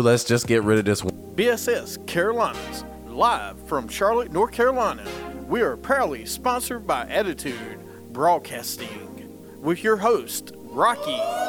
Let's just get rid of this. One. BSS Carolinas, live from Charlotte, North Carolina. We are proudly sponsored by Attitude Broadcasting with your host, Rocky.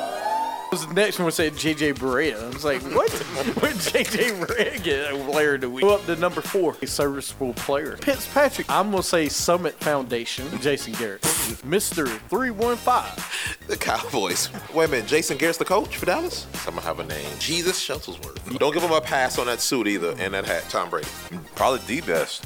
Was the next one said JJ Barea. I was like, what? what JJ Barea get a player do we? Go up to number four, a serviceable player. Fitzpatrick. I'm gonna say Summit Foundation. Jason Garrett, Mister Three One Five. The Cowboys. Wait a minute, Jason Garrett's the coach for Dallas? I'm gonna have a name. Jesus Shuttlesworth. Don't give him a pass on that suit either and that hat, Tom Brady. Probably the best.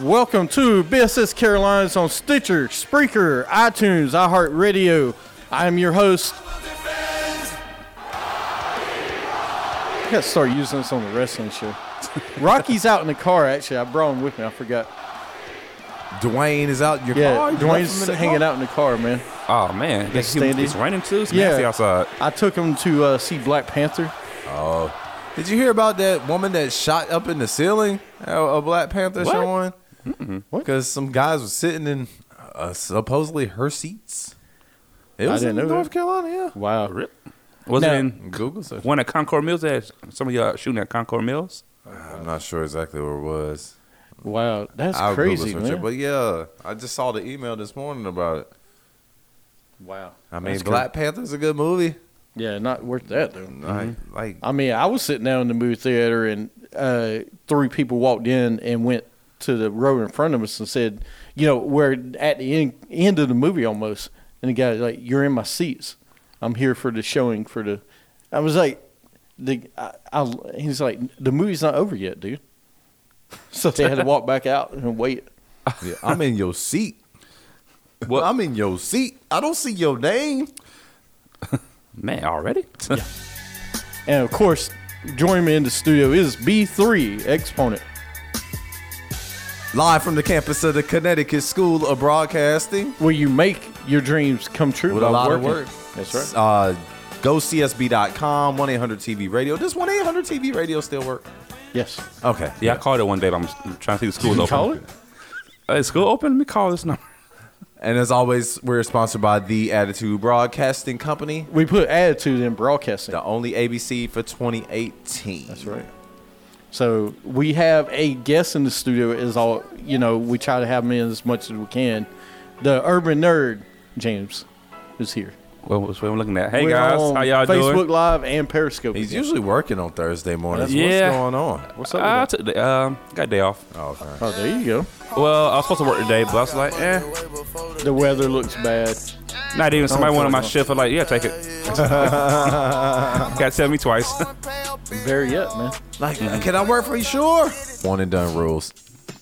Welcome to BSS Carolinas on Stitcher, Spreaker, iTunes, iHeartRadio. I am your host. I gotta start using this on the wrestling show. Rocky's out in the car. Actually, I brought him with me. I forgot. Dwayne is out in your Yeah, car. You Dwayne's him in the hanging car? out in the car, man. Oh man, Yes, it's, Standy. it's raining too. It's Yeah. nasty outside. I took him to uh, see Black Panther. Oh. Did you hear about that woman that shot up in the ceiling? A, a Black Panther What? showing? What? Because some guys were sitting in uh, supposedly her seats. It I was didn't in know North that. Carolina, yeah. Wow. Was Now- it in Google search. one at Concord Mills? That some of y'all shooting at Concord Mills. I'm not sure exactly where it was. Wow. That's I'll Google crazy, search man. it. But yeah, I just saw the email this morning about it. wow. I mean, That's Black Panther's a good movie. Yeah, not worth that, though. Like, like I mean, I was sitting down in the movie theater, and uh, three people walked in and went to the row in front of us and said, "You know, we're at the end, end of the movie almost." And the guy like, "You're in my seats. I'm here for the showing for the." I was like, "The," I, I, he's like, "The movie's not over yet, dude." so they had to walk back out and wait. yeah, I'm in your seat. Well, I'm in your seat. I don't see your name. Man, already? And of course, joining me in the studio is B3 Exponent. Live from the campus of the Connecticut School of Broadcasting. Where you make your dreams come true with a lot working. of work. That's right. Uh, go CSB.com, 1 800 TV radio. Does 1 800 TV radio still work? Yes. Okay. Yeah, I called it one day, but I'm trying to see the school's open. call it? Uh, is school open? Let me call this number. And as always, we're sponsored by The Attitude Broadcasting Company, We put attitude in broadcasting. the only ABC for 2018. That's right. So we have a guest in the studio. Is all you know. We try to have him in as much as we can. The urban nerd James is here. Well, that's what I'm looking at. Hey We're guys, on how y'all Facebook doing? Facebook Live and Periscope. He's again. usually working on Thursday mornings. Yeah. What's going on? What's up? I took the, um, got a day off. Oh, okay. Oh, there you go. Well, I was supposed to work today, but I was like, eh. The weather looks bad. Not even somebody feel wanted my shift. I'm like, yeah, take it. Got to tell me twice. Very yet, man. Like, can I work for you? Sure. One and done rules.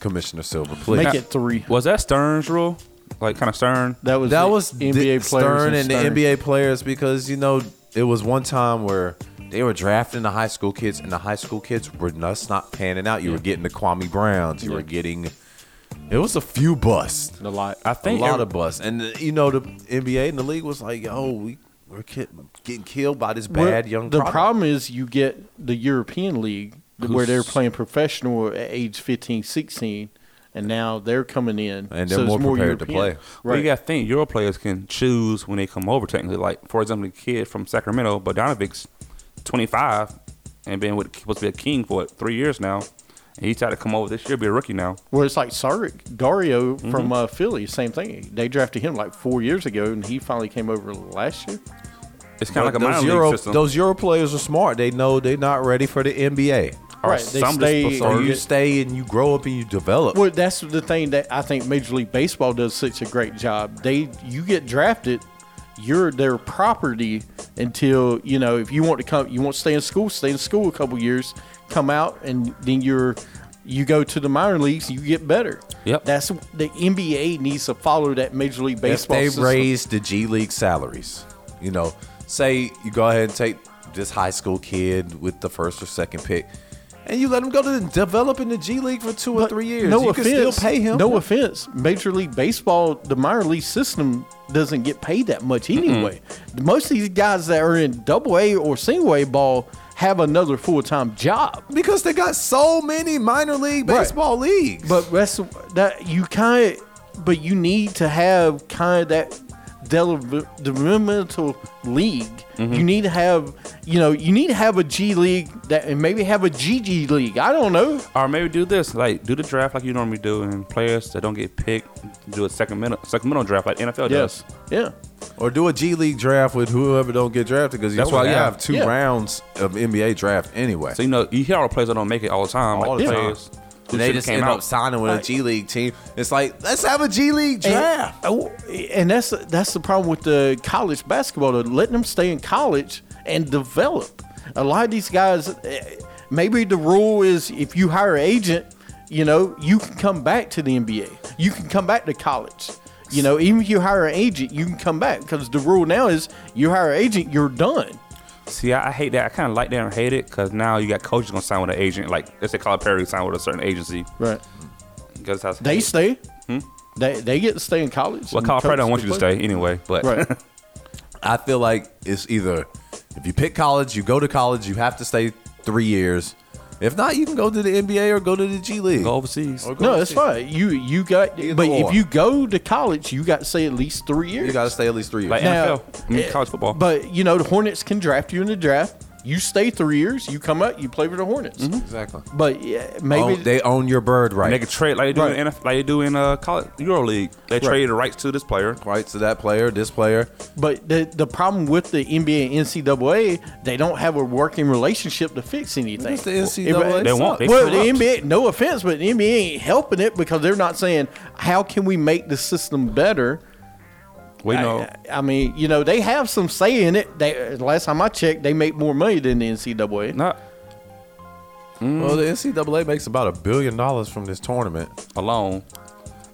Commissioner Silver, please. Make it three. Was that Stern's rule? Like kind of Stern? That was that the was NBA the players Stern and, Stern. the NBA players because you know it was one time where they were drafting the high school kids and the high school kids were just not panning out. You were getting the Kwame Browns. You were getting. It was a few busts. The lot. I A think a lot every- of busts, and uh, you know the NBA and the league was like, "Yo, we we're ki- getting killed by this Well, bad young." The product. problem is you get the European League where they're playing professional at age 15, 16, and now they're coming in. And so they're it's more prepared to European. play. Well, you got to think Euro players can choose when they come over. Technically, like for example, the kid from Sacramento, Bogdanovic's 25 and been with supposed to be a king for what, three years now, and he tried to come over this year, be a rookie now. Well, it's like Saric Dario Mm-hmm. from uh, Philly, same thing. They drafted him like four years ago, and he finally came over last year. It's kind of like a minor those league Euro system. those Euro players are smart. They know they're not ready for the NBA. Or Right, they some stay- So Or you stay and you grow up and you develop. Well, that's the thing that I think Major League Baseball does such a great job. They, you get drafted, you're their property until you know if you want to come, you want to stay in school, stay in school a couple years, come out, and then you're you go to the minor leagues, you get better. Yep. That's the NBA needs to follow that Major League if Baseball. they system. raise the G League salaries, you know, say you go ahead and take this high school kid with the first or second pick, and you let him go to develop in the G League for two or three years. No you offense. can still pay him. No offense. Major League Baseball, the minor league system doesn't get paid that much anyway. Most of these guys that are in Double A or Single A ball have another full time job. because they got so many minor league Right. baseball leagues. But that's that you kind of, but you need to have kind of that devel- developmental league. Mm-hmm. You need to have, you know, you need to have a G league that, and maybe have a GG league. I don't know. Or maybe do this, like do the draft like you normally do, and players that don't get picked do a Sacramento Sacramento draft like NFL Yes. does. Yeah. or do a G League draft with whoever don't get drafted because That's why, you have two Yeah. rounds of NBA draft anyway. So you know you hear all the players that don't make it all the time, All like the time. Who they just came end out. up signing with a G League team. It's like let's have a G League draft. And, oh, and that's that's the problem with the college basketball. To letting them stay in college and develop. A lot of these guys, eh, maybe the rule is if you hire an agent, you know, you can come back to the NBA. You can come back to college. You know, even if you hire an agent, you can come back because the rule now is you hire an agent, you're done. See, I, I hate that. I kind of like that and hate it because now you got coaches gonna sign with an agent. Like let's say Colin Perry sign with a certain agency. Right. Because that's They stay. Hmm? They they get to stay in college. well, and Colin Perry don't want the you to play. stay anyway. But Right. I feel like it's either if you pick college, you go to college, you have to stay three years. If not, you can go to the NBA or go to the G League. go overseas. Or go No, that's overseas. fine. You you got, Either but or. if you go to college, you got to stay at least three years. You got to stay at least three years. Like Now, NFL, I mean, college football. But you know, the Hornets can draft you in the draft. You stay three years. You come out. You play for the Hornets. exactly. But yeah, maybe Oh, they own your bird right. And they can trade like they do Right. in NFL, like they do in uh, college Euro League. They trade the rights to this player. rights to that player, this player. But the the problem with the NBA and NCAA, they don't have a working relationship to fix anything. It's the NCAA. They won't. They well, the. NBA, no offense, but the NBA ain't helping it because they're not saying how can we make the system better. We know. I, I mean, you know, they have some say in it. They last time I checked, they make more money than the NCAA. not mm. Well, the NCAA makes about a billion dollars from this tournament. alone.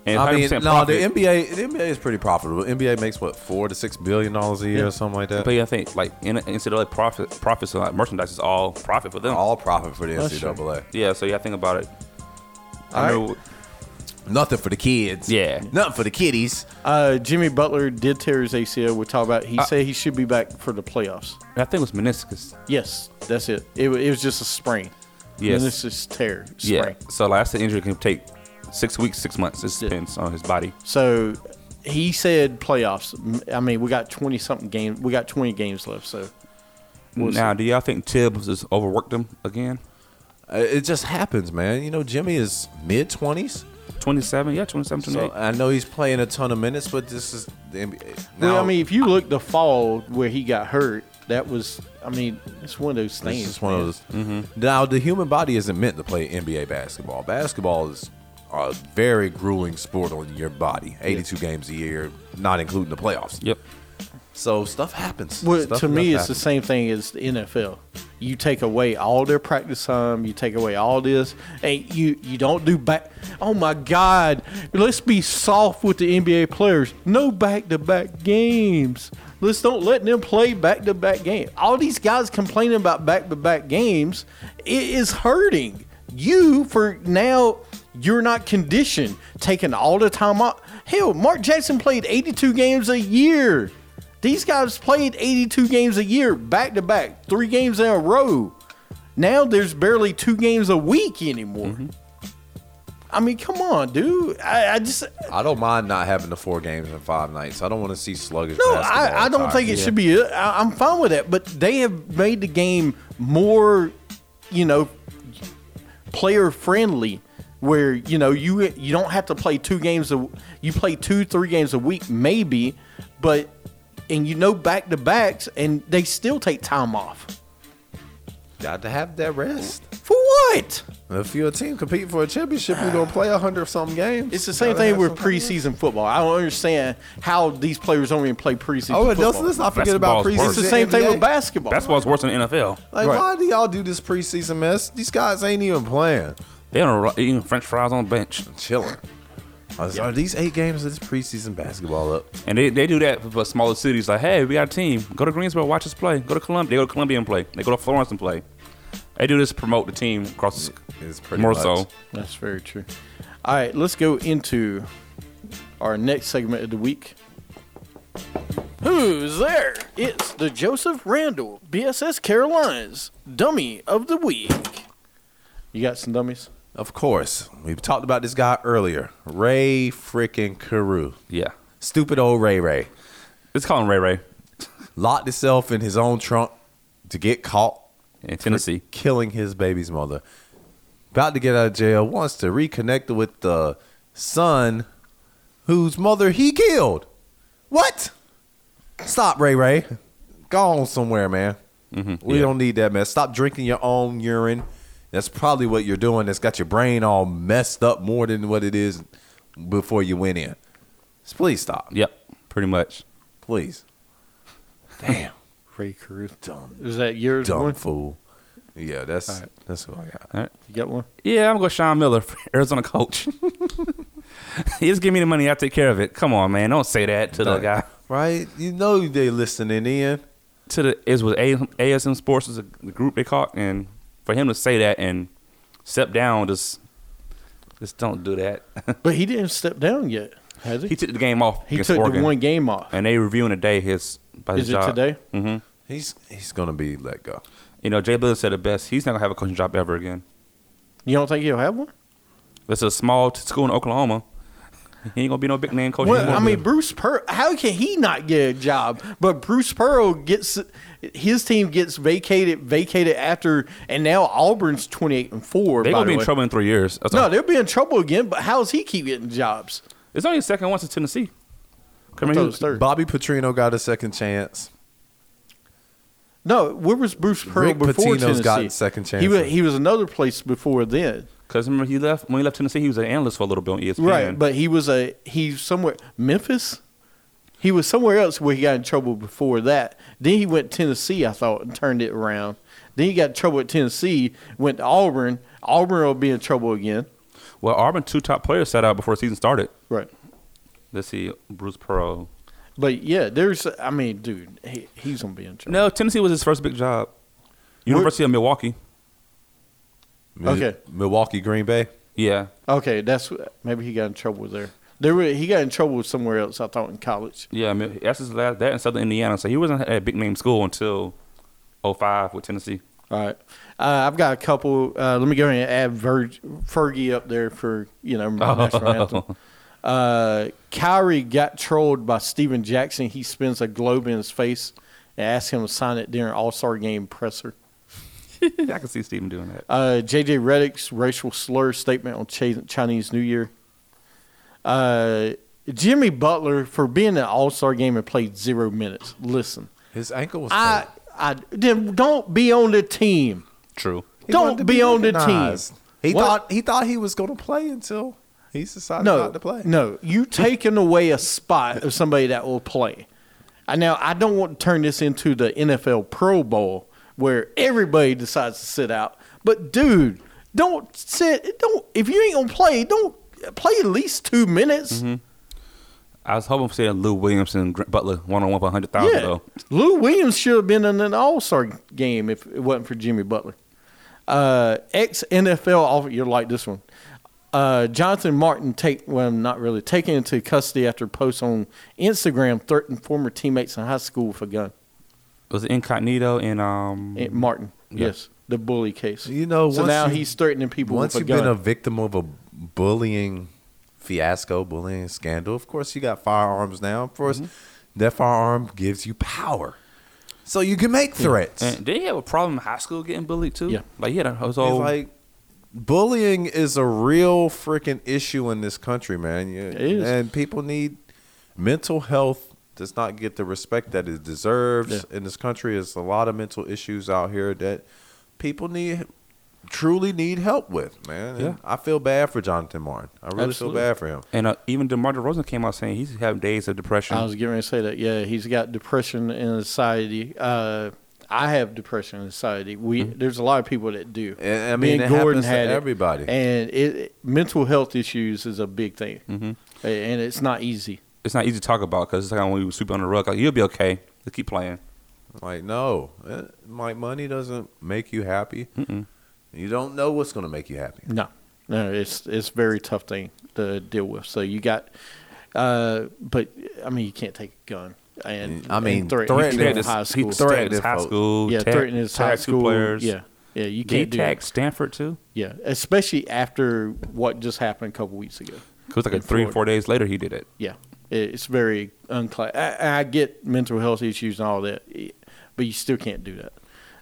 And I mean, no, profit. the NBA, the NBA is pretty profitable. NBA makes what four to six billion dollars a year or something like that. But yeah, I think like in, instead of like profit, profits like merchandise is all profit for them. All profit for the NCAA. Yeah, so yeah, think about it. All I right. know, Nothing for the kids. Yeah. Nothing for the kiddies. Uh, Jimmy Butler did tear his ACL. We talked about. He Uh, said he should be back for the playoffs. I think it was meniscus. Yes, that's it. It, it was just a sprain. Yes. meniscus tear. Sprain. Yeah. So like, that's the injury can take six weeks, six months. It Yeah. depends on his body. So he said playoffs. I mean, we got twenty something games. We got twenty games left. So We'll now, do y'all think Thibs has overworked him again? Uh, It just happens, man. You know, Jimmy is mid twenties. 27? Yeah, 27, 28. So I know he's playing a ton of minutes, but this is the NBA. well, I mean, if you look the fall where he got hurt, that was. I mean, it's one of those things. just one man. of those. Now, the human body isn't meant to play NBA basketball. Basketball is a very grueling sport on your body. 82 games a year, not including the playoffs. Yep. So stuff happens. Well, Stuff to me, it's the same thing as the NFL. You take away all their practice time. You take away all this, and you you don't do back. Oh my God! Let's be soft with the NBA players. No back to back games. Let's don't let them play back to back games. All these guys complaining about back to back games, it is hurting you for now. You're not conditioned, taking all the time off. Hell, Mark Jackson played 82 games a year. These guys played 82 games a year, back to back, three games in a row. Now there's barely two games a week anymore. Mm-hmm. I mean, come on, dude. I, I just I don't mind not having the four games in five nights. I don't want to see sluggish. no, I, I don't think it year. should be. Uh, I, I'm fine with that, but they have made the game more, you know, player friendly. Where you know you you don't have to play two games a you play two three games a week maybe, but and you know back to backs and they still take time off. Got to have that rest. For what? If you're a team competing for a championship, you're gonna play a hundred something games. It's the same thing with some kind of rest. preseason football. I don't understand how these players don't even play preseason Oh, and football. let's, let's not forget about Basketball's preseason. worse. it's the same thing NBA. with basketball. That's Basketball's worse than NFL. Like, Right. why do y'all do this preseason mess? These guys ain't even playing. They don't eating French fries on the bench. Chilling. Are, are these eight games of this preseason basketball up? And they, they do that for smaller cities. Like, hey, we got a team. Go to Greensboro, watch us play. Go to Columbia. They go to Columbia and play. They go to Florence and play. They do this to promote the team across the It's pretty more much. so. That's very true. All right, let's go into our next segment of the week. Who's there? It's the Joseph Randall BSS Carolinas Dummy of the Week. You got some dummies? Of course, we've talked about this guy earlier, Ray freaking Carruth. Yeah. Stupid old Ray Ray Let's call him Ray Ray locked himself in his own trunk to get caught in Tennessee. killing his baby's mother. About to get out of jail, wants to reconnect with the son whose mother he killed. What? Stop, Ray Ray. Go on somewhere, man. Mm-hmm. We yeah. don't need that, man. Stop drinking your own urine. That's probably what you're doing. That's got your brain all messed up more than what it is before you went in. Just please stop. Yep, pretty much. Please. Damn. Rae Carruth. Dumb. Is that yours? Dumb One? fool. Yeah, that's All right. that's what I got. All right. You got one? Yeah, I'm gonna go Sean Miller, Arizona coach. he just give me the money, I'll take care of it. Come on, man. Don't say that to the guy. Right? You know they listening in. To the it was A- ASM Sports is a, the group they caught, and for him to say that and step down, just just don't do that. But he didn't step down yet, has he? he took the game off. He took Oregon, the one game off. and they reviewing today his. By his Is it job. today? hmm He's he's gonna be let go. You know, Jay Bilas said it best. He's not gonna have a coaching job ever again. You don't think he'll have one? This is a small t- school in Oklahoma. He ain't gonna be no big name coach. Well, anymore. I mean, Bruce Pearl. How can he not get a job? But Bruce Pearl gets his team gets vacated, vacated after, and now Auburn's twenty eight and four. they by gonna the be in trouble in three years. That's No, all. they'll be in trouble again. But how does he keep getting jobs? it's only the second one since Tennessee. Come I here, thought he it was- was third. Bobby Petrino got a second chance. No, where was Bruce Pearl Rick before Pitino's Tennessee? gotten second He was, he was another place before then. Because remember he left when he left Tennessee, he was an analyst for a little bit on ESPN. Right, but he was a he somewhere Memphis. He was somewhere else where he got in trouble before that. Then he went to Tennessee, I thought, and turned it around. Then he got in trouble at Tennessee, went to Auburn. Auburn will be in trouble again. well, Auburn two top players sat out before the season started. Right. Let's see, Bruce Pearl. But yeah, there's I mean, dude, he, he's gonna be in trouble. No, Tennessee was his first big job. University of Milwaukee. Okay. Milwaukee, Green Bay. Yeah, Okay, that's maybe he got in trouble there. There were, he got in trouble somewhere else, I thought, in college. yeah. Mi- That's his last. That in Southern Indiana. So he wasn't at a big name school until 05 with Tennessee. All right. Uh, I've got a couple. Uh, let me go ahead and add Vir- Fergie up there for, you know, my national anthem. Uh, Kyrie got trolled by Steven Jackson. He spins a globe in his face and asks him to sign it during All Star game presser. I can see Steven doing that. Uh, JJ Redick's racial slur statement on Ch- Chinese New Year. Uh, Jimmy Butler for being an All Star game and played zero minutes. Listen, His ankle was. I, hurt. I then don't be on the team. True. He don't wanted to be on the team. He What? thought he thought he was going to play until he decided no, not to play. No, you taking away a spot of somebody that will play. Now, I don't want to turn this into the NFL Pro Bowl where everybody decides to sit out. But dude, don't sit. Don't if you ain't gonna play, don't play at least two minutes. I was hoping for saying Lou Williams and Grant Butler one on one for 100,000 Yeah, though. Lou Williams should have been in an All Star game if it wasn't for Jimmy Butler. Uh, Ex NFL offer you like this one. Uh, Jonathan Martin take well not really taken into custody after post on Instagram threatening former teammates in high school with a gun. Was it Incognito and um? Martin, Yeah. yes, the bully case. You know, so now you- he's threatening people Once with a you've gun. been a victim of a bullying fiasco, bullying scandal, of course you got firearms now. Of course, that firearm gives you power, so you can make threats. And did he have a problem in high school getting bullied too? Yeah. Like he had a his It's whole like bullying is a real freaking issue in this country, man. You- It is. and people need mental health does not get the respect that it deserves Yeah. in this country. There's a lot of mental issues out here that people need truly need help with, man. And Yeah. I feel bad for Jonathan Martin. I really Absolutely. feel bad for him. and uh, even DeMar DeRozan came out saying he's having days of depression. I was getting ready to say that. Yeah, he's got depression and anxiety. Uh, I have depression and anxiety. We there's a lot of people that do. Mm-hmm. And, I Me mean, and it Gordon happens to had it. everybody. and it mental health issues is a big thing. hmm and it's not easy. It's not easy to talk about because it's like when we sweep it on the rug. Like you'll be okay. Just keep playing. Like no, eh, like money doesn't make you happy. You don't know what's gonna make you happy. No, no, it's it's a very tough thing to deal with. So you got, uh, but I mean, you can't take a gun and I mean, and threaten, threaten people it in is- high school. threatened his Threatened high school. yeah, tag- threatening his high tag school players. Yeah, yeah, you He can't do that. Stanford too. Yeah, especially after what just happened a couple weeks ago. It was like a three or Florida. four days later he did it. Yeah, it- it's very unclear. I, I get mental health issues and all that, eh, but you still can't do that.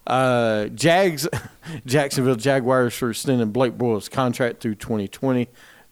Uh, Jags, Jacksonville Jaguars for extending Blake Bortles contract through 2020.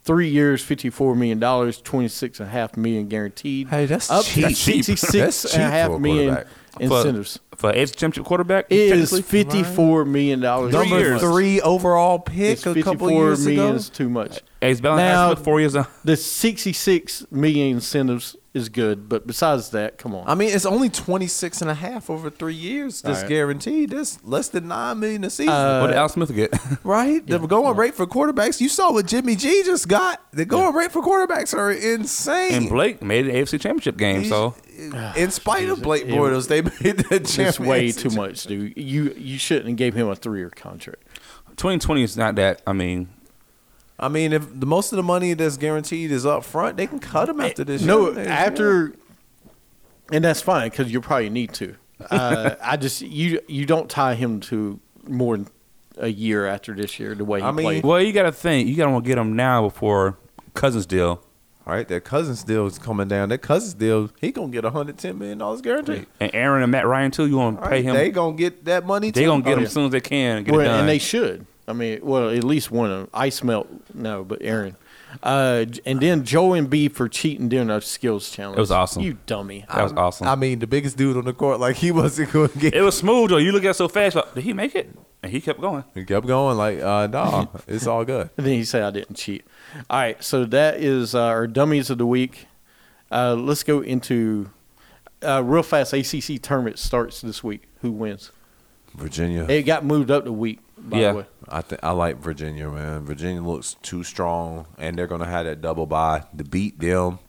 Three years, fifty-four million dollars, twenty-six and a half million guaranteed. Hey, that's up cheap. to sixty-six That's and a cheap half for a million quarterback. incentives. For AFC Championship quarterback, It is technically? fifty-four million dollars. Three Number years. three overall pick It's a couple fifty-four years million ago. is too much. Ace Bellin Now- has four years. On. The sixty-six million incentives is good, but besides that, come on. I mean, it's only 26 and a half over three years. That's All right. guaranteed. That's less than nine million a season. Uh, what did Al Smith get? right? The going rate for quarterbacks. You saw what Jimmy G just got. The going rate for quarterbacks are insane. and Blake made an AFC Championship game. So in spite of Blake It- Bortles, they made the championship. It's way too much, dude. You you shouldn't have gave him a three-year contract. 2020 is not that. I mean, I mean, if the most of the money that's guaranteed is up front, they can cut him after this. No, year. They- after, and that's fine because you probably need to. Uh, I just you you don't tie him to more than a year after this year the way he I mean, played. well, you got to think. You got to get him now before Cousins deal. All right, that Cousins deal is coming down. That Cousins deal, he gonna get 110 million dollars guaranteed. And Aaron and Matt Ryan too. You want All to pay right, him? They gonna get that money. They too. gonna get Oh, him yeah. as soon as they can. and Get well, it done. and they should. I mean, well, at least one of them. Ice melt, no, but Aaron. Uh, and then Joel Embiid for cheating during a skills challenge. It was awesome. You dummy. that was awesome. I mean, the biggest dude on the court, like he wasn't going to get. it was smooth though. You look at it so fast. Like, did he make it? And he kept going. He kept going, like, uh, no, it's all good. And then he said I didn't cheat. All right, so that is uh, our dummies of the week. Uh, let's go into uh, real fast. ACC tournament starts this week. Who wins? Virginia, It got moved up the week. By Yeah. the way, I think I like Virginia, man. Virginia looks too strong, and they're gonna have that double bye to beat them.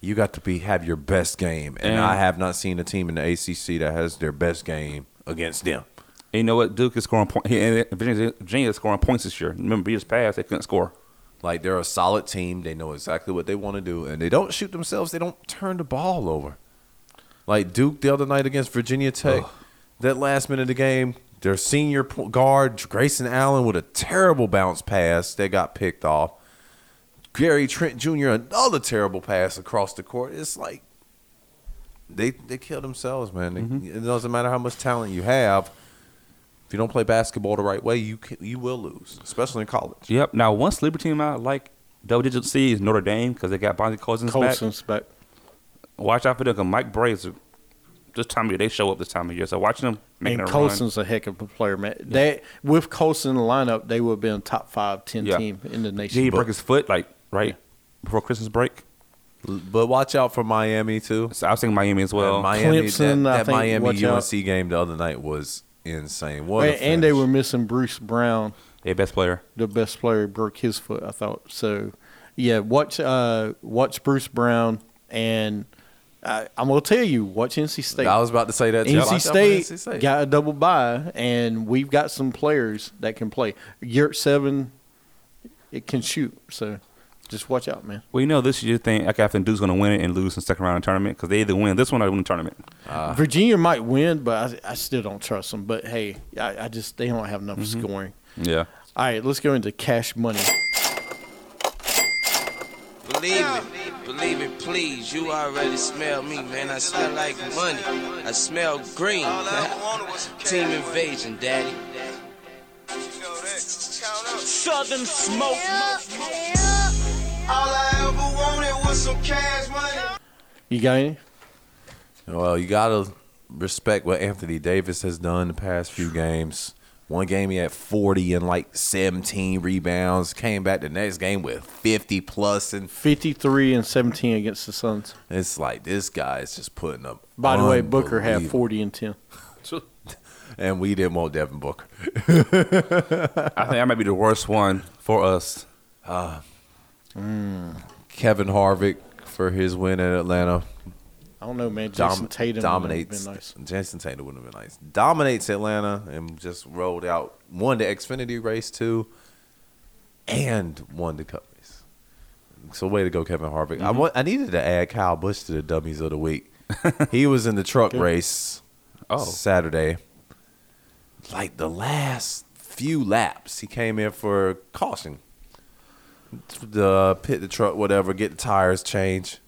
You got to be have your best game, and And- I have not seen a team in the ACC that has their best game against them. And you know what? Duke is scoring points. Virginia, Virginia is scoring points this year. Remember, years past they couldn't score. Like they're a solid team. They know exactly what they want to do, and they don't shoot themselves. They don't turn the ball over. Like Duke the other night against Virginia Tech, that last minute of the game, their senior guard Grayson Allen with a terrible bounce pass that got picked off. Gary Trent Jr. another terrible pass across the court. It's like they they kill themselves, man. They- mm-hmm. It doesn't matter how much talent you have. If you don't play basketball the right way, you can, you will lose, especially in college. Yep. Now, one sleeper team I like double digit C is Notre Dame because they got Bonzi Cousins back. Colson's back. Watch out for them. 'cause Mike Brazer, this time of year, they show up this time of year. So watching them making And a Colson's a heck of a player, man. They with Colson in the lineup, they would have been a top five, ten Yeah. team in the nation. Did he broke his foot like right before Christmas break? But watch out for Miami too. So I was thinking Miami as well. That Miami, Clemson, that, I that think, Miami watch out. Game the other night was insane. What and, and they were missing Bruce Brown, Their best player. the best player, broke his foot. I thought so. Yeah, watch uh, watch Bruce Brown, and I, I'm gonna tell you, watch NC State. I was about to say that. too. NC Watch out for State, NC State. got a double bye, and we've got some players that can play. Yurtseven, it can shoot. So just watch out, man. Well, you know, this year thing, like I think Duke's going to win it and lose in the second round of the tournament because they either win this one or win the tournament. Virginia might win, but I, I still don't trust them. But hey, I, I just they don't have enough Mm-hmm. scoring. Yeah. All right, let's go into cash money. Believe it, believe it, please. You already smell me, man. I smell like money. I smell green. Team invasion, daddy. Southern smoke. All I ever wanted was some cash money. You got any? Well, you gotta respect what Anthony Davis has done the past few games. One game he had 40 and like 17 rebounds. Came back the next game with 50 plus, and Fifty three and seventeen against the Suns. it's like this guy is just putting up. By the way, Booker had forty and ten. and we didn't want Devin Booker. I think that might be the worst one for us. Uh, Kevin Harvick for his win at Atlanta. I don't know, man. Dom- Jason Tatum dominates. Been nice. Jason Tatum would have been nice. Dominates Atlanta and just rolled out. Won the Xfinity race too, and won the Cup race. So way to go, Kevin Harvick. Mm-hmm. I want. I needed to add Kyle Busch to the dummies of the week. he was in the truck Good. race Oh. Saturday. Like the last few laps, he came in for caution. The pit the truck, whatever, get the tires changed.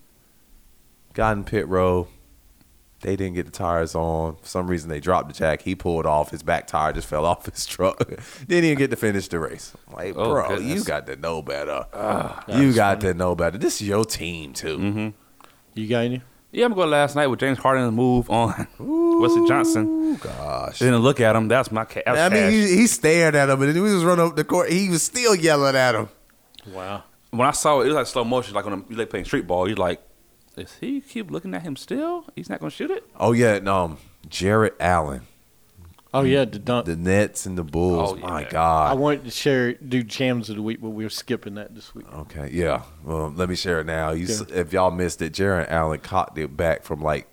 Got in pit row. They didn't get the tires on. For some reason, they dropped the jack. He pulled off. His back tire just fell off his truck. didn't even get to finish the race. I'm like, Oh, bro, goodness. you got to know better. you got to know better. This is your team too. Mm-hmm. You got any? Yeah, I'm going last night with James Harden's move on Wesley Johnson. Oh gosh. Didn't look at him. That's my cat. I mean, he, he stared at him, and he was running up the court. He was still yelling at him. Wow. when I saw it, it was like slow motion, like when you like playing street ball. You're like, is he keep looking at him still? He's not gonna shoot it. Oh yeah, no, um, Jarrett Allen, Oh yeah, the dunk. the Nets and the Bulls. Oh, My. God. I wanted to share do jams of the week, but we were skipping that this week. Okay, yeah. Well, let me share it now. You, s Okay. if y'all missed it, Jarrett Allen caught it back from like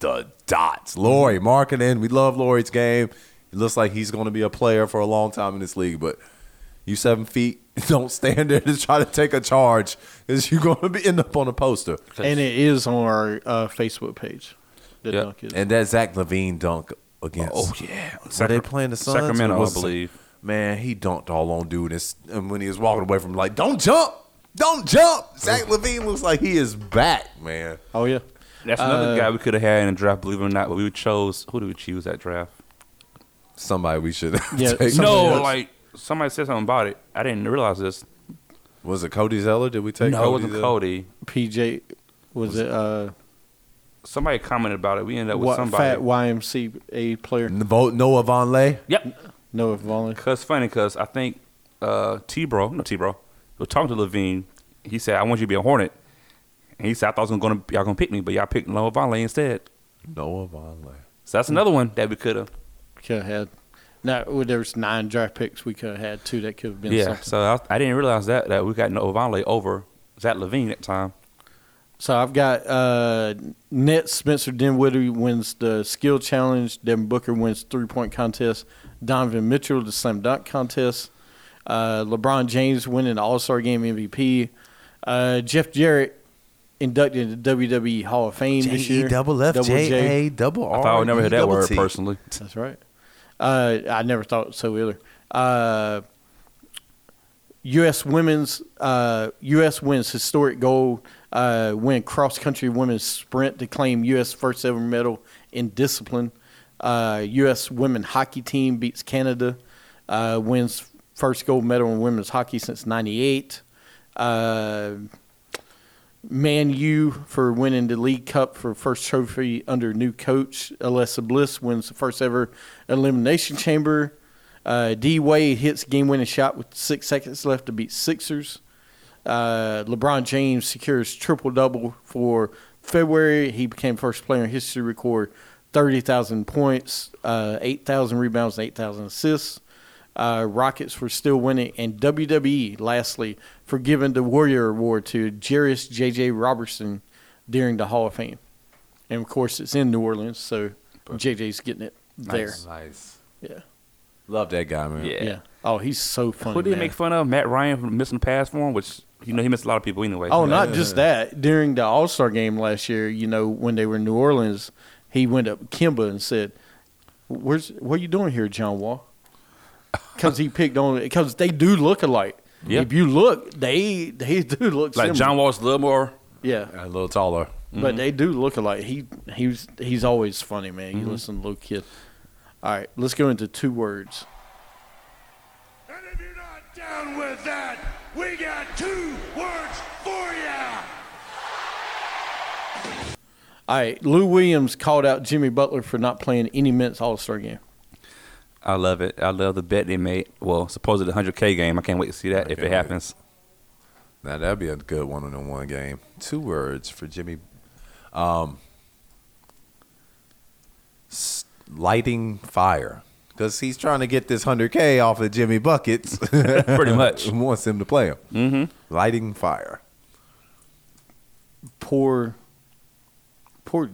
the dots. Lauri Markkanen. We love Lauri's game. It looks like he's going to be a player for a long time in this league. But you seven feet, don't stand there to try to take a charge because you're going to be end up on a poster. And it is on our uh, Facebook page. The Yep. dunk is. And that Zach LaVine dunk against. Oh yeah, Were they playing the Suns? or Sacramento, I believe. Man, he dunked all on dude, and, and when he was walking away from, him, like, don't jump, don't jump. Zach LaVine looks like he is back, man. oh yeah. That's another Uh, guy we could have had in the draft. Believe it or not, but we chose. Who did we choose that draft? Somebody we should have Yeah, taken. No, else. like somebody said something about it. I didn't realize this. Was it Cody Zeller? Did we take? no, it wasn't Zeller? Cody. PJ was it uh Somebody commented about it. We ended up with what somebody. fat YMCA player? N- vote Noah Vonleh. Yep. Noah Vonleh. Cause funny, cause I think uh, T Bro, no T Bro, was talking to LaVine. He said, "I want you to be a Hornet," and he said, "I thought I was gonna y'all gonna pick me, but y'all picked Noah Vonleh instead." Noah Vonleh. So that's another one that we could have. Could have had. Now well, there was nine draft picks. We could have had two that could have been Yeah. something. So I, I didn't realize that that we got Noah Vonleh over Zach LaVine at the time. So I've got uh, Net Spencer Dinwiddie wins the skill challenge. Devin Booker wins three point contest. Donovan Mitchell the slam dunk contest. Uh, LeBron James winning the All Star Game MVP. Uh, Jeff Jarrett inducted into WWE Hall of Fame this J E year. double F Double J J. A double R. I thought I would never heard that word personally. That's right. Uh, I never thought so either. Uh, U.S. women's uh, U.S. wins historic gold uh, win cross country women's sprint to claim U.S. first ever medal in discipline. Uh, U.S. women hockey team beats Canada, uh, wins first gold medal in women's hockey since '98. Man U for winning the League Cup for first trophy under new coach. Alexa Bliss wins the first ever Elimination Chamber. Uh, D Wade hits game winning shot with six seconds left to beat Sixers. Uh, LeBron James secures triple double for February. He became first player in history to record 30,000 points, uh, 8,000 rebounds, and 8,000 assists. Uh, Rockets were still winning, and WWE, lastly, for giving the Warrior Award to Jarrius J.J. Robertson during the Hall of Fame. And of course, it's in New Orleans, so JJ's getting it there. Nice. Yeah. Love that guy, man. Yeah. Yeah. Oh, he's so funny. Who did he man. make fun of? Matt Ryan for missing the pass for him, which you know he missed a lot of people anyway. Oh, not just that. During the All Star game last year, you know, when they were in New Orleans, he went up Kimba and said, "Where's what are you doing here, John Wall?" Because he picked on it because they do look alike. Yeah. If you look, they they do look like similar. John Wall's a little more. Yeah, A little taller. but they do look alike. He he's he's always funny, man. Mm-hmm. You listen to little kid. All right, let's go into two words. And if you're not down with that, we got two words for you. All right, Lou Williams called out Jimmy Butler for not playing any minutes All Star game. I love it. I love the bet they made. Well, supposedly the 100K game. I can't wait to see that if can't it wait. happens. Now that'd be a good one on one game. Two words for Jimmy. Um, lighting fire because he's trying to get this hundred k off of Jimmy buckets. Pretty much. wants him to play him. Mm-hmm. Lighting fire. poor, poor,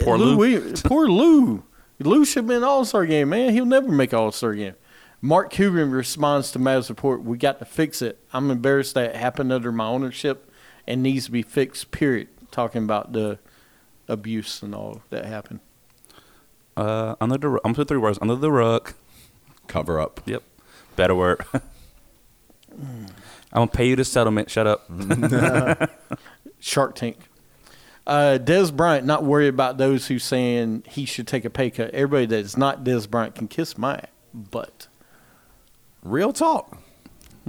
Poor Lou. Lou. Williams- poor Lou. Lou should have been All Star game, man. He'll never make All Star game. Mark Cuban responds to Mavs report. We got to fix it. I'm embarrassed that it happened under my ownership and needs to be fixed. Period. Talking about the abuse and all that happened. Uh, under the ru- I'm two three words under the rug. Cover up. Yep, better word. I'm gonna pay you the settlement. Shut up. Shark Tank. Uh, Dez Bryant not worried about those who saying he should take a pay cut. Everybody that's not Dez Bryant can kiss my butt. Real talk.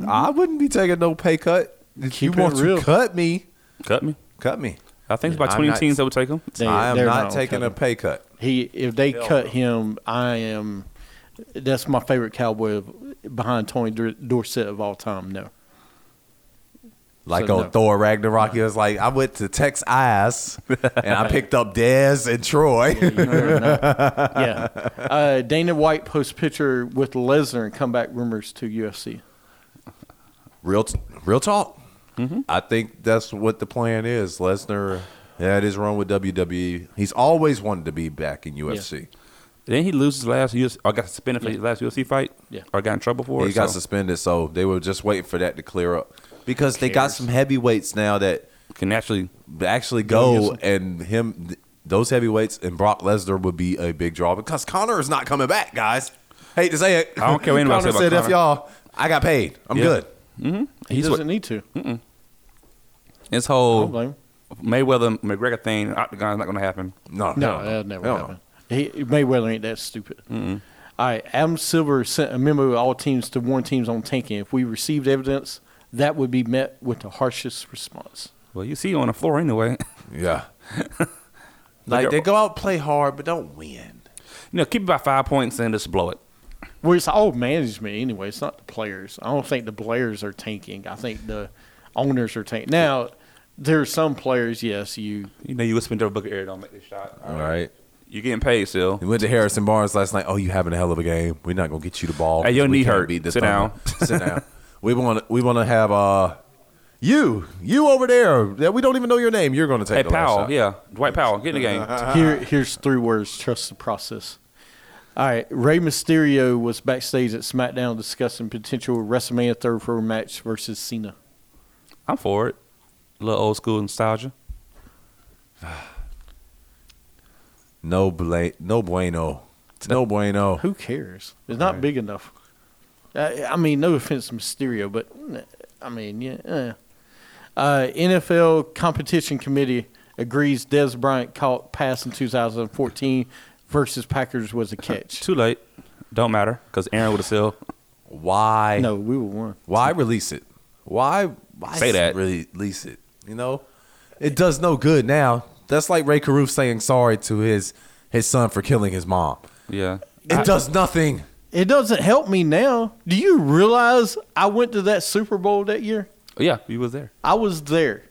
I wouldn't be taking no pay cut. If Keep you want real. to cut me, Cut me. cut me. I think it's about I'm 20 not- teams that would take him. They- I am they're not taking a pay cut. He if they cut him, I am. That's my favorite cowboy of, behind Tony Dorsett of all time. No, Like So on no. Thor Ragnarok, he was like, I went to Tex Eyes and I picked up Dez and Troy. yeah. Uh, Dana White posts picture with Lesnar and comeback rumors to UFC. real, t- real talk. I think that's what the plan is. Lesnar had his run with WWE. He's always wanted to be back in UFC. Then he loses last UFC, I got suspended for his last UFC fight. Yeah. Or got in trouble for He it. got so suspended, so they were just waiting for that to clear up because they got some heavyweights now that can actually actually Go go and him those heavyweights and Brock Lesnar would be a big draw because Conor is not coming back, guys. Hate to say it. I don't care what anybody Conor say about said if y'all, I got paid. I'm Yeah. good. Mm-hmm. He He's doesn't what- need to. his I don't whole. Mayweather McGregor thing, Octagon's not going to happen. No, No, that never Hell no. happened. He, Mayweather ain't that stupid. All right, Adam Silver sent a memo to all teams to warn teams on tanking. If we received evidence, that would be met with the harshest response. Well, you see you on the floor anyway. Yeah. like they go out play hard, but don't win. you know, keep it by five points and just blow it. Well, it's all management anyway. It's not the players. I don't think the players are tanking. I think the owners are tanking. Now, there are some players, yes, you You know, you would spend over Booker Air, don't make this shot. All right. You're getting paid still. We went to Harrison Barnes last night. Oh, you having a hell of a game. We're not gonna get you the ball. Hey, your We knee can't hurt. beat this Sit time. down. Sit down. We want we want to have uh you you over there that we don't even know your name. You're gonna take Hey, the last Powell, shot. yeah. Dwight Powell, get in the game. Here, here's three words: trust the process. All right, Rey Mysterio was backstage at SmackDown discussing potential WrestleMania third floor match versus Cena. I'm for it. A little old school nostalgia. No bla- no bueno. No bueno. Who cares? It's not big enough. I, I mean, no offense to Mysterio, but I mean, yeah. eh. Uh, NFL Competition Committee agrees Dez Bryant caught pass in 2014 versus Packers was a catch. Too late. Don't matter because Aaron would have still. Why? No, we were one. Why release it? Why? Why Say that. Release it. You know, it does no good now. That's like Rae Carruth saying sorry to his his son for killing his mom. Yeah. It does nothing. It doesn't help me now. Do you realize I went to that Super Bowl that year? Oh, yeah, he was there. I was there.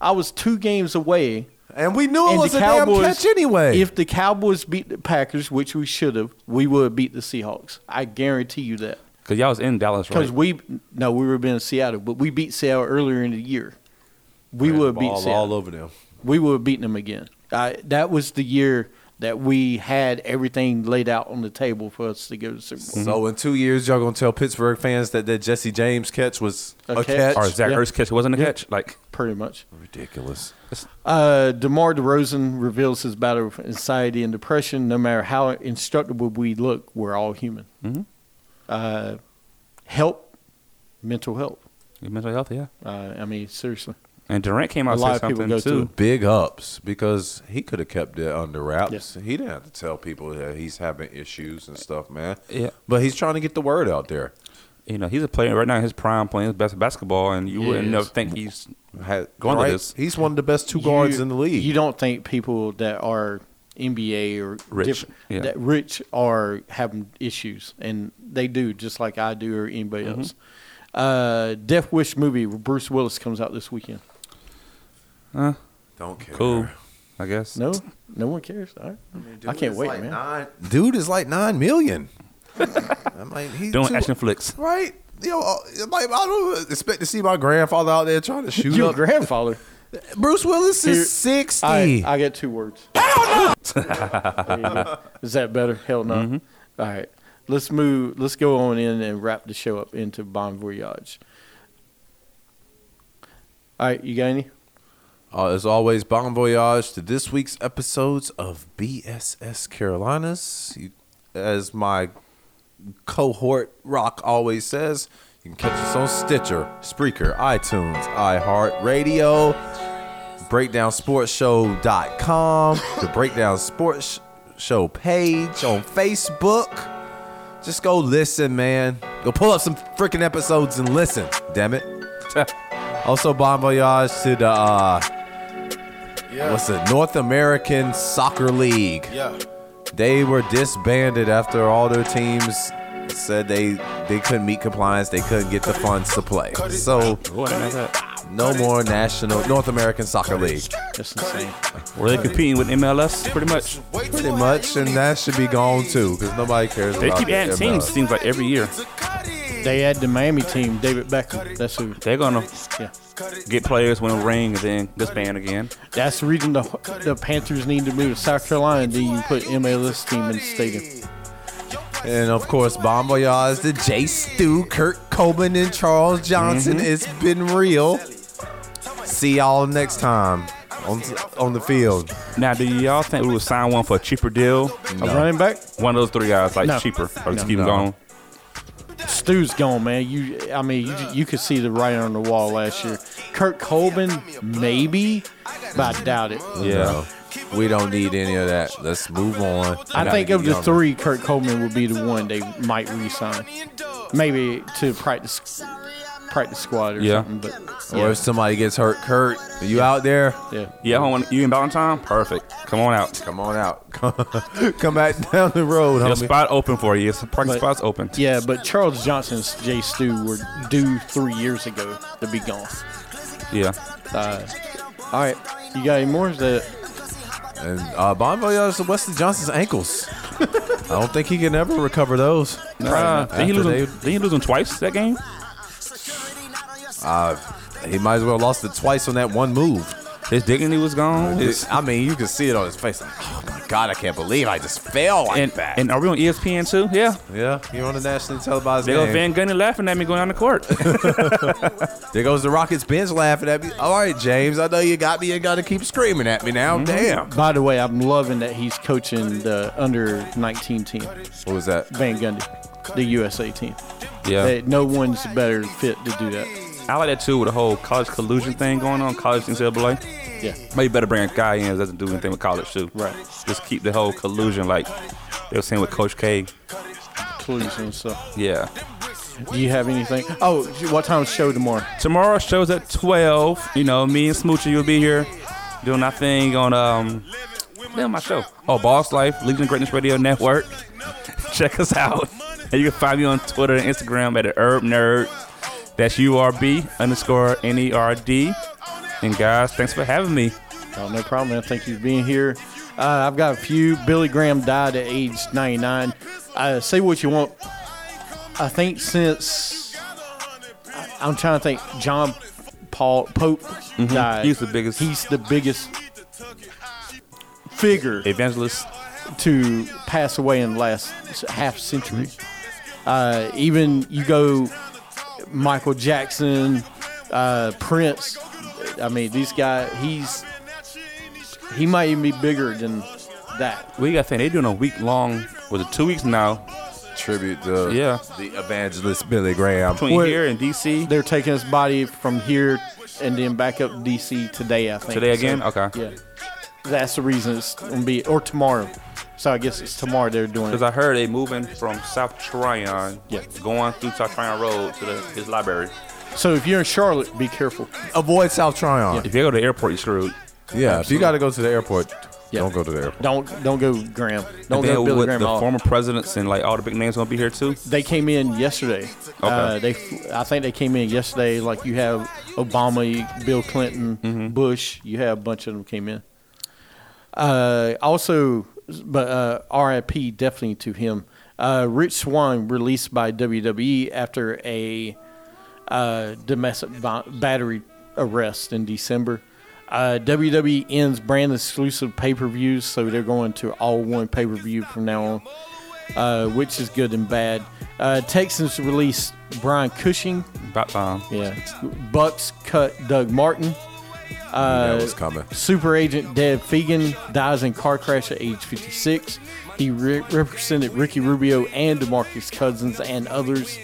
I was two games away. And we knew it And was the a damn catch anyway. If the Cowboys beat the Packers, which we should have, we would have beat the Seahawks. I guarantee you that. Because y'all was in Dallas, Because we no, we were in Seattle, but we beat Seattle earlier in the year. We would have beat all, Seattle. all over them. we would have beaten them again. Uh, that was the year that we had everything laid out on the table for us to go to the Super Bowl. So in two years, y'all gonna tell Pittsburgh fans that that Jesse James catch was A a, catch. catch? or Zach Yeah. Ertz catch It wasn't a catch. Like, Pretty much. Ridiculous. Uh, DeMar DeRozan reveals his battle with anxiety and depression. No matter how instructable we look, we're all human. Mhm. Uh, help, mental health. you mental health, yeah. Uh, I mean, seriously. And Durant came out A lot and of said people something go too. Big ups because he could have kept it under wraps. Yes. He didn't have to tell people that he's having issues and stuff, man. Yeah. But he's trying to get the word out there. You know, he's a player right now his prime playing his best basketball, and you He wouldn't is. never think he's Had, Going to right? this. He's one of the best two guards You- in the league. You don't think people that are NBA or Rich, yeah. that rich are having issues, and they do, just like I do or anybody Mm-hmm. else. Uh, Death Wish movie. with Bruce Willis comes out this weekend. Uh, don't care. cool, I guess. No, no one cares. All right. I can't wait, man. Nine, dude is like nine million. I'm like, he's Doing too- action flicks. right? You know, uh, like, I don't expect to see my grandfather out there trying to shoot Your up. grandfather. Bruce Willis Here- is sixty. I, I get two words. Hell no. Is that better? Hell no. Mm-hmm. All right. Let's move. Let's go on in and wrap the show up into Bon Voyage. All right. You got any? Uh, as always, bon voyage to this week's episodes of BSS Carolinas. You, as my cohort Rock always says, you can catch us on Stitcher, Spreaker, iTunes, iHeartRadio, BreakdownSportsShow.com, the Breakdown Sports Show page on Facebook. Just go listen, man. Go pull up some freaking episodes and listen. Damn it. also, bon voyage to the uh, what's it? North American Soccer League. Yeah. They were disbanded after all their teams said they they couldn't meet compliance. They couldn't get the funds to play. So What is that? no more national North American Soccer League. That's insane. Were they competing with MLS pretty much? Pretty much, and that should be gone too, because nobody cares They about keep adding MLS. teams. Seems like every year They had the Miami team, David Beckham. That's who. they're gonna Yeah. get players, win a ring, and then disband again. That's the reason the the Panthers need to move to South Carolina. Do you put MLS team in the stadium? And of course, Bon Voyage to Jay Stu, Kurt Coleman, and Charles Johnson. Mm-hmm. It's been real. See y'all next time on on the field. Now, do y'all think we would sign one for a cheaper deal? A running back? One of those three guys, like No. cheaper, or just No. keep them No. going. Stu's gone, man. You, I mean, you, you could see the writing on the wall last year. Kurt Coleman, maybe, but I doubt it. Yeah. We don't need any of that. Let's move on. I Gotta think of the younger. three, Kurt Coleman would be the one they might re-sign. Maybe to practice practice squad or Yeah. something. But Or if somebody gets hurt, Kurt, are you out there? yeah. Yeah, home, you in Valentine? Perfect. Come on out. Come on out. Come back down the road, Your homie. spot open for you. It's parking But- spot's open. Yeah, but Charles Johnson's Jay Stu were due three years ago to be gone. Yeah. Uh, all right, you got any more? Is that And uh, Bon Voyage to Wesley Johnson's ankles. I don't think he can ever recover those. Nah, did he After lose? Them, they- did he lose them twice that game? Uh, he might as well lost it twice on that one move. His dignity was gone. His- I mean, you can see it on his face. Like, oh my god, I can't believe I just fell like and, that. and are we on ESPN too? Yeah. yeah, you're on the nationally televised They go game. Van Gundy laughing at me going on the court. There goes the Rockets bench laughing at me. All right, James, I know you got me and got to keep screaming at me now. Mm-hmm. Damn. By the way, I'm loving that he's coaching the under 19 team, What was that? Van Gundy, the USA team. yeah. Hey, no one's better fit to do that. I like that too with the whole college collusion thing going on, college NCAA. Yeah. Maybe better bring a guy in that doesn't do anything with college too. Right. Just keep the whole collusion like they were saying with Coach K. Collusion and stuff. Yeah. Do you have anything? Oh, what time is show tomorrow? Tomorrow show's at twelve. You know, me and Smoochie will be here doing our thing on um damn my show. Oh, Boss Life, Legion Greatness Radio Network. Check us out. And you can find me on Twitter and Instagram at the Urb Nerd. That's U R B underscore N E R D. And guys, thanks for having me. Oh, no problem, man. Thank you for being here. Uh, I've got a few. Billy Graham died at age 99. Uh, say what you want. I think since I- I'm trying to think, John Paul Pope died. He's the biggest He's the biggest figure evangelist. to pass away in the last half century. Uh, even you go Michael Jackson, uh, Prince. I mean, these guys. He's he might even be bigger than that. We got to think they're doing a week long, was it two weeks now? Tribute to Yeah. the evangelist Billy Graham. Between Well- here and DC. They're taking his body from here and then back up to DC today. I think Today So, again? Okay. Yeah, that's the reason it's gonna be or tomorrow. So I guess it's tomorrow they're doing Because. I heard they moving from South Tryon, Yeah. going through South Tryon Road to the, his library. So if you're in Charlotte, be careful. Avoid South Tryon. If you go to the airport, you're screwed. Yeah, if you got to go to the airport, Yeah. don't go to the airport. Don't don't go Graham. Don't and go then Billy with Graham. the all. former presidents and like all the big names gonna be here too. They came in yesterday. Uh, they, I think they came in yesterday. Like you have Obama, Bill Clinton, Mm-hmm. Bush. You have a bunch of them came in. Uh, also, but uh, R.I.P. definitely to him. Uh, Rich Swann released by WWE after a uh, domestic battery arrest in December. Uh, WWE ends brand exclusive pay per views, so they're going to all one pay per view from now on, uh, which is good and bad. Uh, Texans release Brian Cushing. About time. Yeah. Bucks cut Doug Martin. Uh, that was coming. Super agent Dan Fegan dies in car crash at age 56. He re- represented Ricky Rubio and DeMarcus Cousins and others.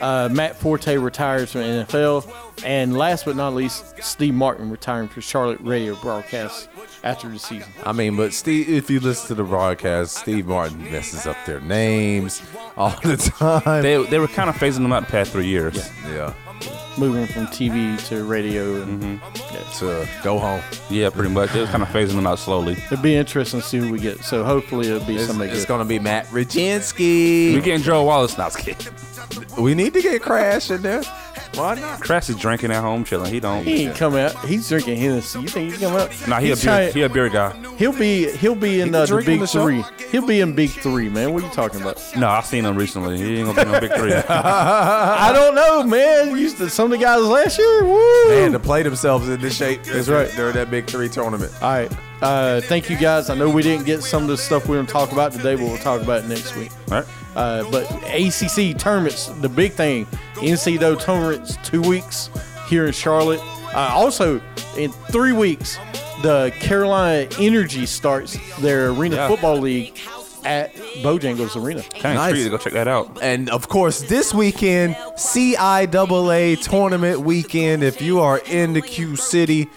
Uh, Matt Forte retires from NFL. And last but not least, Steve Martin retiring from Charlotte radio broadcast after the season. I mean, but Steve, if you listen to the broadcast, Steve Martin messes up their names all the time. They, they were kind of phasing them out the past three years. yeah. Moving from TV to radio. and mm-hmm. To go home. Yeah, pretty much. It was kind of phasing them out slowly. It'll be interesting to see who we get. So hopefully it'll be It's, somebody it's good. going to be Matt Regenski. We getting Joe Wallace now. kid. We need to get Crash in there. Why not? Crash is drinking at home, chilling. He don't. He ain't come out. He's drinking Hennessy. You think he's coming out? Nah, he a beer. trying- He a beer guy. He'll be he'll be in can uh, the drink on big the show? three. He'll be in big three, man. What are you talking about? No, I seen him recently. He ain't gonna be no big three. I don't know, man. Used to some of the guys last year. Woo! Man, to play themselves in this shape. That's right. During that big three tournament. All right. Uh, thank you guys. I know we didn't get some of the stuff we're going to talk about today, but we'll talk about it next week. All right. Uh, but ACC tournaments, the big thing, NCAA tournaments, two weeks here in Charlotte. Uh, also, in three weeks, the Carolina Energy starts their Arena Yeah. Football League at Bojangles Arena. Kind of Nice. street to go check that out. And of course, this weekend, CIAA tournament weekend. If you are in the Q City,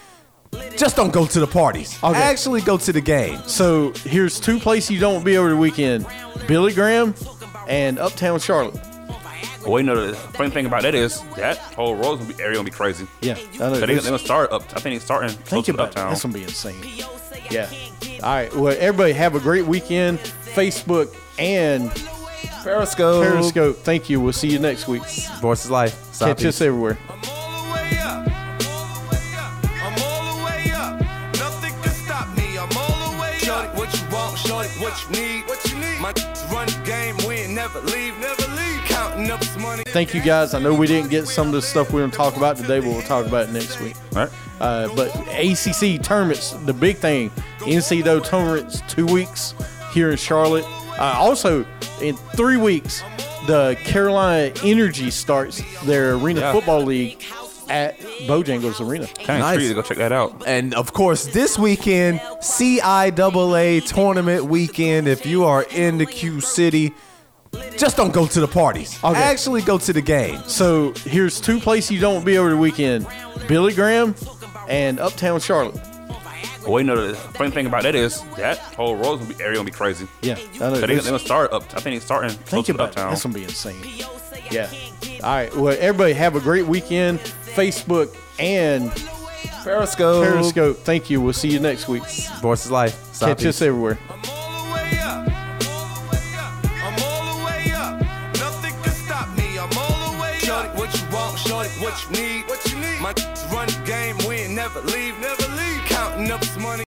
just don't go to the parties. Okay. Actually, go to the game. So here's two places you don't be over the weekend: Billy Graham and Uptown Charlotte. Well, you know the funny thing about that is that whole road gonna be area gonna be crazy. Yeah, I know. So they, This- they're gonna start up. I think it's starting close Think to about it. uptown. That's gonna be insane. Yeah. All right. Well, everybody have a great weekend. Facebook and Periscope. Periscope. Thank you. We'll see you next week. Sports is life. Catch us everywhere. What you need? What you need? My run game. We ain't never leave. Never leave. Counting up this money. Thank you guys. I know we didn't get some of the stuff we're going to talk about today, but we'll talk about it next week. All right. Uh, but ACC tournaments, the big thing, NCAA tournaments, two weeks here in Charlotte. Uh, also, in three weeks, the Carolina Energy starts their Arena Yeah. Football League at Bojangles Arena. Kind of Nice. street to go check that out. And of course, this weekend, CIAA tournament weekend. If you are in the Q City, just don't go to the parties. Okay. Actually, go to the game. So here's two places you don't be over the weekend: Billy Graham and Uptown Charlotte. Well, you know the funny thing about that is that whole road gonna be area gonna be crazy. Yeah, I. So they, they're gonna start up. I think it's starting close Think to about it. uptown. That's gonna be insane. Yeah. All right. Well, everybody have a great weekend. Facebook and Periscope. Periscope. Thank you. We'll see you next week. Sports is life. Catch Southeast. us everywhere. I'm all the way up. I'm all the way up. Nothing can stop me. I'm all the way up. Shorty, what you want? Shorty, what you need? What you need? My run game. We ain't never leave. Never leave. Counting up this money.